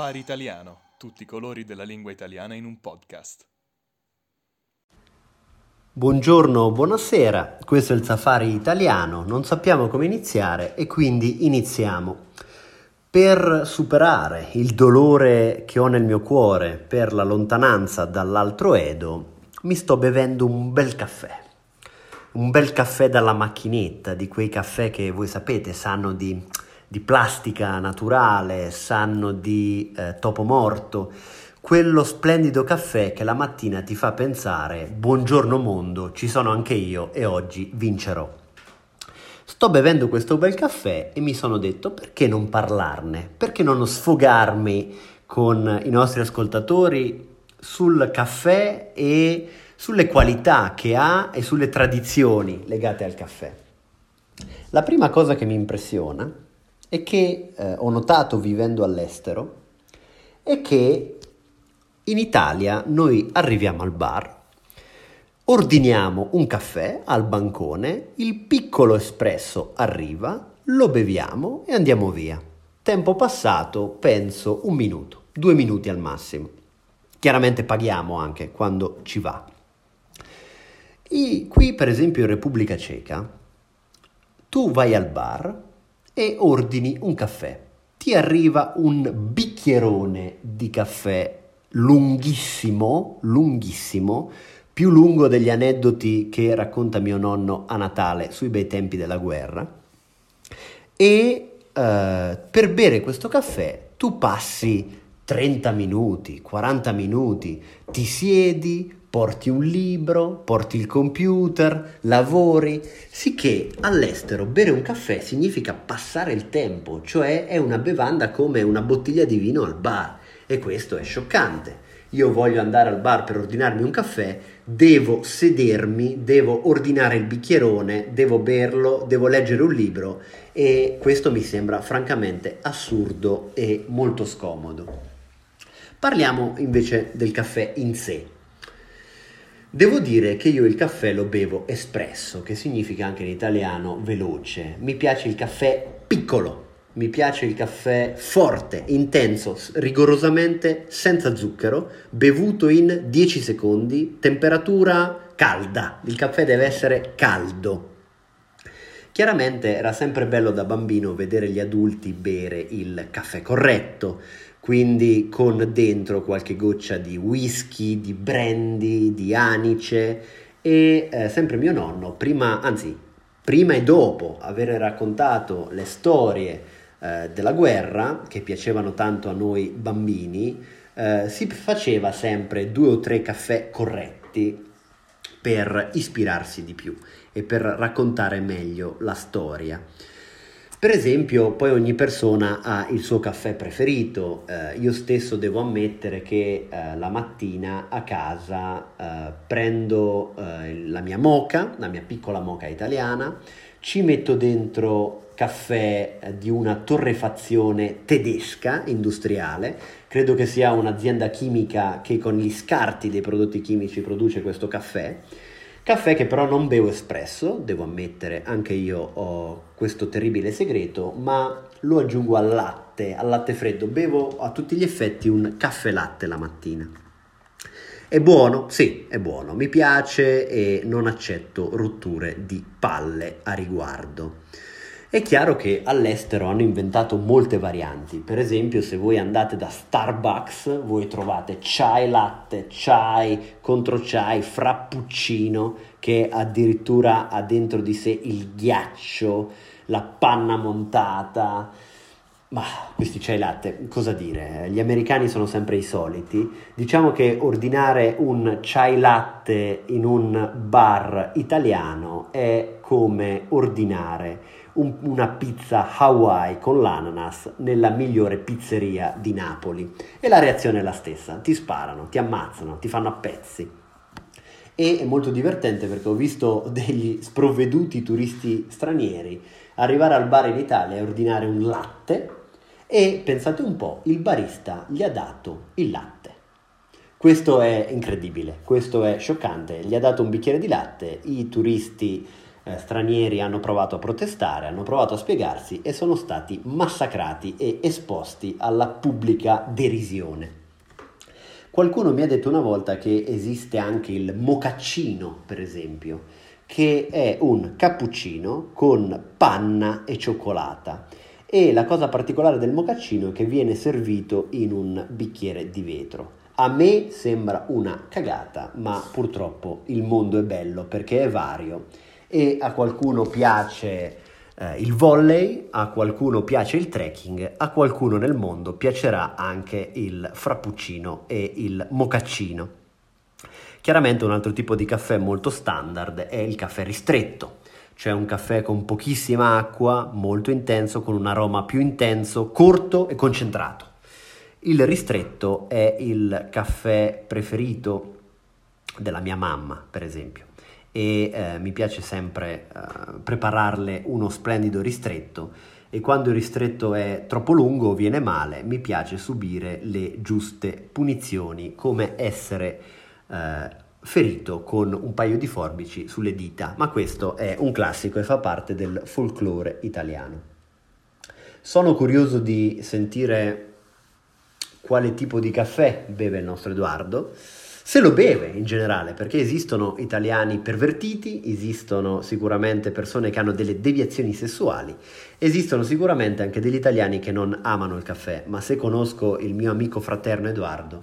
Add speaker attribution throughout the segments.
Speaker 1: Safari Italiano, tutti i colori della lingua italiana in un podcast.
Speaker 2: Buongiorno, buonasera, questo è il Safari Italiano, non sappiamo come iniziare e quindi iniziamo. Per superare il dolore che ho nel mio cuore per la lontananza dall'altro Edo, mi sto bevendo un bel caffè. Un bel caffè dalla macchinetta, di quei caffè che voi sapete sanno di di plastica naturale, sanno di eh, topo morto, quello splendido caffè che la mattina ti fa pensare buongiorno mondo, ci sono anche io e oggi vincerò. Sto bevendo questo bel caffè e mi sono detto perché non parlarne, perché non sfogarmi con i nostri ascoltatori sul caffè e sulle qualità che ha e sulle tradizioni legate al caffè. La prima cosa che mi impressiona e che eh, ho notato vivendo all'estero è che in Italia noi arriviamo al bar, ordiniamo un caffè al bancone, il piccolo espresso arriva, lo beviamo e andiamo via. Tempo passato, penso, un minuto, due minuti al massimo. Chiaramente paghiamo anche quando ci va. E qui, per esempio, in Repubblica Ceca, tu vai al bar, e ordini un caffè. Ti arriva un bicchierone di caffè lunghissimo, lunghissimo, più lungo degli aneddoti che racconta mio nonno a Natale sui bei tempi della guerra. E uh, per bere questo caffè tu passi 30 minuti, 40 minuti, ti siedi, porti un libro, porti il computer, lavori, sicché all'estero bere un caffè significa passare il tempo, cioè è una bevanda come una bottiglia di vino al bar e questo è scioccante. Io voglio andare al bar per ordinarmi un caffè, devo sedermi, devo ordinare il bicchierone, devo berlo, devo leggere un libro e questo mi sembra francamente assurdo e molto scomodo. Parliamo invece del caffè in sé. Devo dire che io il caffè lo bevo espresso, che significa anche in italiano veloce. Mi piace il caffè piccolo, mi piace il caffè forte, intenso, rigorosamente senza zucchero, bevuto in 10 secondi, temperatura calda. Il caffè deve essere caldo. Chiaramente era sempre bello da bambino vedere gli adulti bere il caffè corretto, quindi con dentro qualche goccia di whisky, di brandy, di anice e eh, sempre mio nonno, prima, anzi, prima e dopo aver raccontato le storie eh, della guerra, che piacevano tanto a noi bambini, eh, si faceva sempre due o tre caffè corretti per ispirarsi di più e per raccontare meglio la storia. Per esempio, poi ogni persona ha il suo caffè preferito. Eh, io stesso devo ammettere che eh, la mattina a casa eh, prendo eh, la mia moca, la mia piccola moca italiana, ci metto dentro caffè eh, di una torrefazione tedesca industriale. Credo che sia un'azienda chimica che con gli scarti dei prodotti chimici produce questo caffè Caffè che però non bevo espresso, devo ammettere, anche io ho questo terribile segreto, ma lo aggiungo al latte, al latte freddo. Bevo a tutti gli effetti un caffè latte la mattina. È buono? Sì, è buono, mi piace e non accetto rotture di palle a riguardo. È chiaro che all'estero hanno inventato molte varianti, per esempio se voi andate da Starbucks voi trovate chai latte, chai contro chai, frappuccino che addirittura ha dentro di sé il ghiaccio, la panna montata. Ma questi chai latte, cosa dire? Gli americani sono sempre i soliti. Diciamo che ordinare un chai latte in un bar italiano è come ordinare un, una pizza Hawaii con l'ananas nella migliore pizzeria di Napoli. E la reazione è la stessa, ti sparano, ti ammazzano, ti fanno a pezzi. E è molto divertente perché ho visto degli sprovveduti turisti stranieri arrivare al bar in Italia e ordinare un latte e pensate un po', il barista gli ha dato il latte. Questo è incredibile, questo è scioccante, gli ha dato un bicchiere di latte, i turisti eh, stranieri hanno provato a protestare, hanno provato a spiegarsi e sono stati massacrati e esposti alla pubblica derisione. Qualcuno mi ha detto una volta che esiste anche il mocaccino, per esempio, che è un cappuccino con panna e cioccolata. E la cosa particolare del mocaccino è che viene servito in un bicchiere di vetro. A me sembra una cagata, ma purtroppo il mondo è bello perché è vario e a qualcuno piace eh, il volley, a qualcuno piace il trekking, a qualcuno nel mondo piacerà anche il frappuccino e il mocaccino. Chiaramente un altro tipo di caffè molto standard è il caffè ristretto, cioè un caffè con pochissima acqua, molto intenso, con un aroma più intenso, corto e concentrato. Il ristretto è il caffè preferito della mia mamma, per esempio e eh, mi piace sempre eh, prepararle uno splendido ristretto e quando il ristretto è troppo lungo o viene male mi piace subire le giuste punizioni come essere eh, ferito con un paio di forbici sulle dita. Ma questo è un classico e fa parte del folklore italiano. Sono curioso di sentire quale tipo di caffè beve il nostro Edoardo se lo beve in generale, perché esistono italiani pervertiti, esistono sicuramente persone che hanno delle deviazioni sessuali, esistono sicuramente anche degli italiani che non amano il caffè, ma se conosco il mio amico fraterno Edoardo,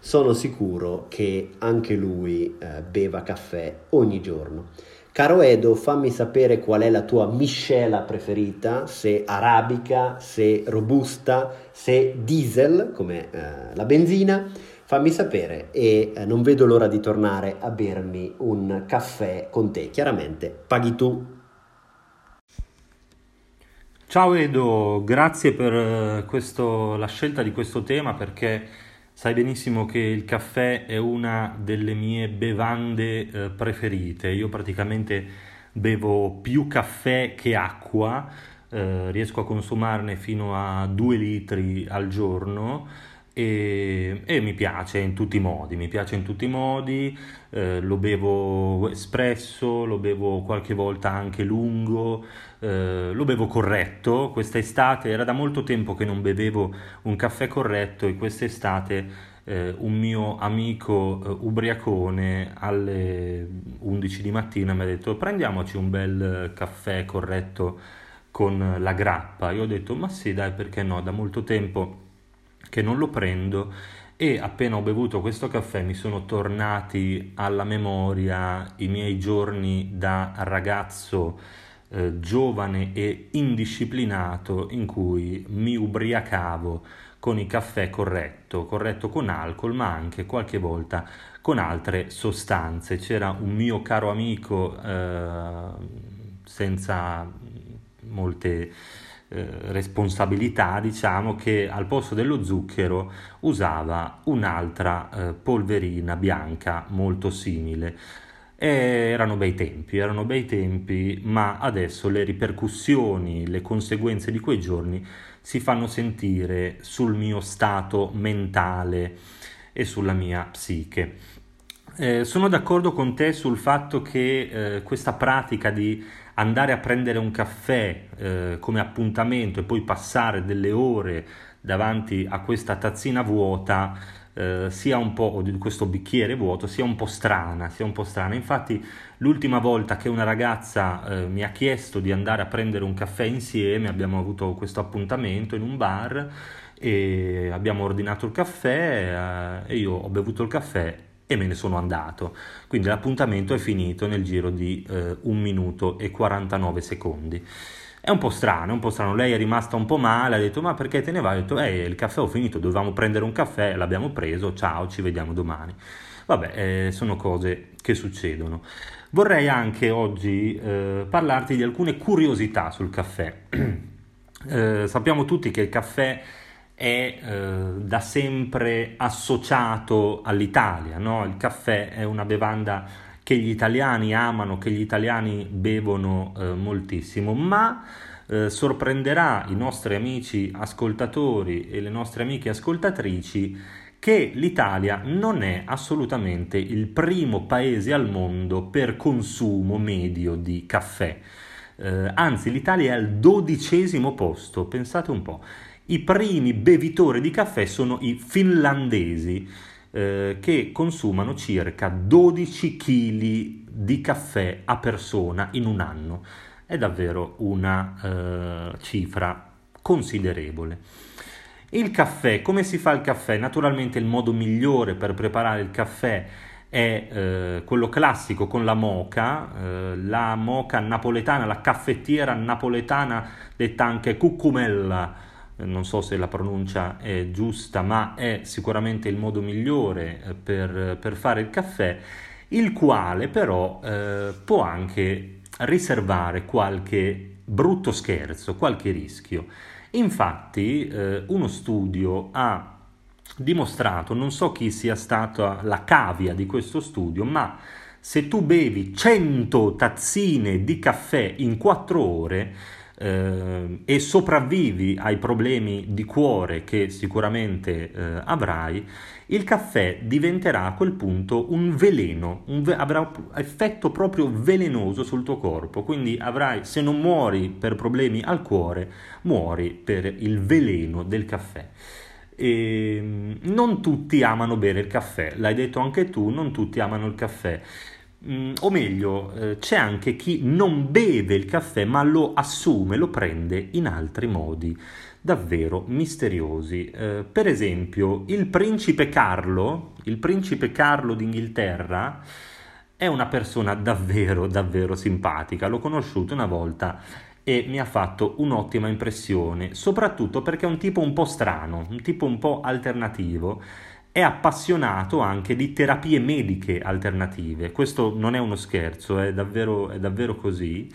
Speaker 2: sono sicuro che anche lui eh, beva caffè ogni giorno. Caro Edo, fammi sapere qual è la tua miscela preferita, se arabica, se robusta, se diesel, come eh, la benzina fammi sapere e eh, non vedo l'ora di tornare a bermi un caffè con te. Chiaramente paghi tu.
Speaker 3: Ciao Edo, grazie per eh, questo, la scelta di questo tema perché sai benissimo che il caffè è una delle mie bevande eh, preferite. Io praticamente bevo più caffè che acqua, eh, riesco a consumarne fino a 2 litri al giorno e, e, mi piace in tutti i modi, mi piace in tutti i modi, eh, lo bevo espresso, lo bevo qualche volta anche lungo, eh, lo bevo corretto, quest'estate era da molto tempo che non bevevo un caffè corretto e quest'estate eh, un mio amico eh, ubriacone alle 11 di mattina mi ha detto prendiamoci un bel caffè corretto con la grappa, io ho detto ma sì dai perché no, da molto tempo che non lo prendo e appena ho bevuto questo caffè mi sono tornati alla memoria i miei giorni da ragazzo eh, giovane e indisciplinato in cui mi ubriacavo con il caffè corretto, corretto con alcol, ma anche qualche volta con altre sostanze. C'era un mio caro amico eh, senza molte responsabilità, diciamo che al posto dello zucchero usava un'altra eh, polverina bianca molto simile. E erano bei tempi, erano bei tempi, ma adesso le ripercussioni, le conseguenze di quei giorni si fanno sentire sul mio stato mentale e sulla mia psiche. Eh, sono d'accordo con te sul fatto che eh, questa pratica di andare a prendere un caffè eh, come appuntamento e poi passare delle ore davanti a questa tazzina vuota eh, sia un po' di questo bicchiere vuoto sia un po' strana, sia un po' strana. Infatti l'ultima volta che una ragazza eh, mi ha chiesto di andare a prendere un caffè insieme, abbiamo avuto questo appuntamento in un bar e abbiamo ordinato il caffè eh, e io ho bevuto il caffè e me ne sono andato. Quindi l'appuntamento è finito nel giro di eh, 1 minuto e 49 secondi. È un po' strano, è un po' strano. Lei è rimasta un po' male, ha detto ma perché te ne vai? Ho detto eh, il caffè ho finito, dovevamo prendere un caffè, l'abbiamo preso, ciao, ci vediamo domani. Vabbè, eh, sono cose che succedono. Vorrei anche oggi eh, parlarti di alcune curiosità sul caffè. Eh, sappiamo tutti che il caffè è eh, da sempre associato all'Italia, no? il caffè è una bevanda che gli italiani amano, che gli italiani bevono eh, moltissimo, ma eh, sorprenderà i nostri amici ascoltatori e le nostre amiche ascoltatrici che l'Italia non è assolutamente il primo paese al mondo per consumo medio di caffè. Eh, anzi, l'Italia è al dodicesimo posto, pensate un po'. I primi bevitori di caffè sono i finlandesi, eh, che consumano circa 12 kg di caffè a persona in un anno. È davvero una eh, cifra considerevole. Il caffè, come si fa il caffè? Naturalmente il modo migliore per preparare il caffè è eh, quello classico con la moca, eh, la moca napoletana, la caffettiera napoletana detta anche cucumella, non so se la pronuncia è giusta, ma è sicuramente il modo migliore eh, per, per fare il caffè, il quale però eh, può anche riservare qualche brutto scherzo, qualche rischio. Infatti eh, uno studio ha dimostrato, non so chi sia stata la cavia di questo studio, ma se tu bevi 100 tazzine di caffè in 4 ore, eh, e sopravvivi ai problemi di cuore che sicuramente eh, avrai, il caffè diventerà a quel punto un veleno, un ve- avrà effetto proprio velenoso sul tuo corpo, quindi avrai, se non muori per problemi al cuore, muori per il veleno del caffè. E ehm, non tutti amano bere il caffè, l'hai detto anche tu, non tutti amano il caffè. Mm, o meglio, eh, c'è anche chi non beve il caffè ma lo assume, lo prende in altri modi davvero misteriosi. Eh, per esempio, il principe Carlo, il principe Carlo d'Inghilterra, è una persona davvero, davvero simpatica. L'ho conosciuto una volta e mi ha fatto un'ottima impressione, soprattutto perché è un tipo un po' strano, un tipo un po' alternativo è appassionato anche di terapie mediche alternative. Questo non è uno scherzo, è davvero, è davvero così.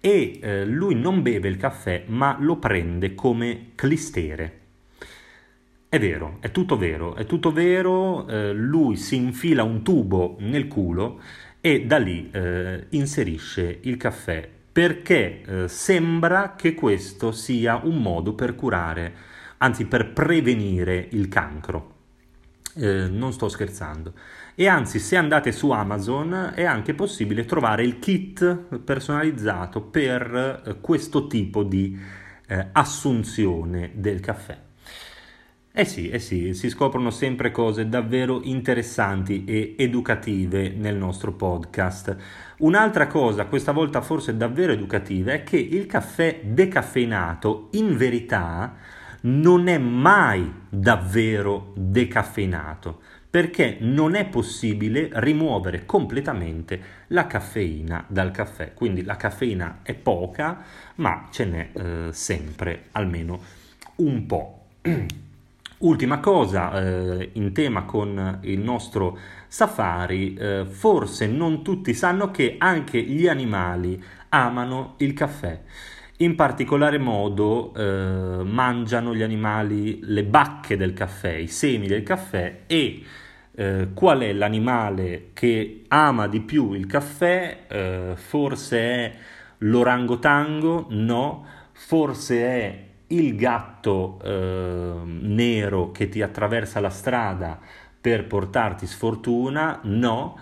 Speaker 3: E eh, lui non beve il caffè, ma lo prende come clistere. È vero, è tutto vero, è tutto vero. Eh, lui si infila un tubo nel culo e da lì eh, inserisce il caffè perché eh, sembra che questo sia un modo per curare, anzi per prevenire il cancro. Eh, non sto scherzando. E anzi, se andate su Amazon è anche possibile trovare il kit personalizzato per eh, questo tipo di eh, assunzione del caffè. Eh sì, eh sì, si scoprono sempre cose davvero interessanti e educative nel nostro podcast. Un'altra cosa, questa volta forse davvero educativa, è che il caffè decaffeinato in verità non è mai davvero decaffeinato perché non è possibile rimuovere completamente la caffeina dal caffè. Quindi la caffeina è poca, ma ce n'è eh, sempre almeno un po'. Ultima cosa eh, in tema con il nostro safari, eh, forse non tutti sanno che anche gli animali amano il caffè. In particolare modo eh, mangiano gli animali le bacche del caffè, i semi del caffè e eh, qual è l'animale che ama di più il caffè? Eh, forse è l'orangotango? No, forse è il gatto eh, nero che ti attraversa la strada per portarti sfortuna? No,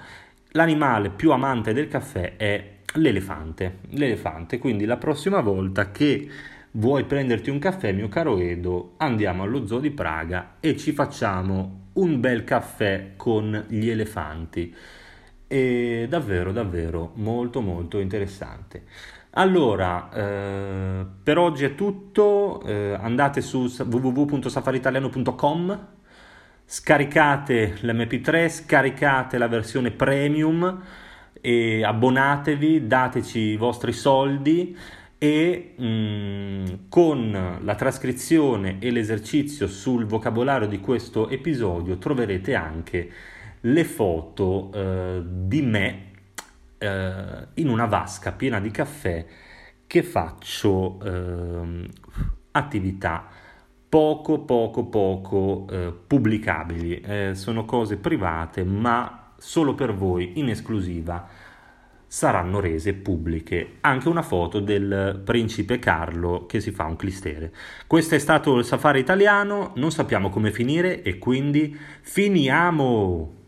Speaker 3: l'animale più amante del caffè è l'elefante, l'elefante, quindi la prossima volta che vuoi prenderti un caffè, mio caro Edo, andiamo allo zoo di Praga e ci facciamo un bel caffè con gli elefanti. E davvero, davvero molto, molto interessante. Allora, eh, per oggi è tutto, eh, andate su www.safaritaliano.com, scaricate l'MP3, scaricate la versione premium e abbonatevi, dateci i vostri soldi e mh, mm, con la trascrizione e l'esercizio sul vocabolario di questo episodio troverete anche le foto eh, di me eh, in una vasca piena di caffè che faccio eh, attività poco poco poco eh, pubblicabili. Eh, sono cose private ma solo per voi in esclusiva saranno rese pubbliche. Anche una foto del principe Carlo che si fa un clistere. Questo è stato il safari italiano, non sappiamo come finire e quindi finiamo!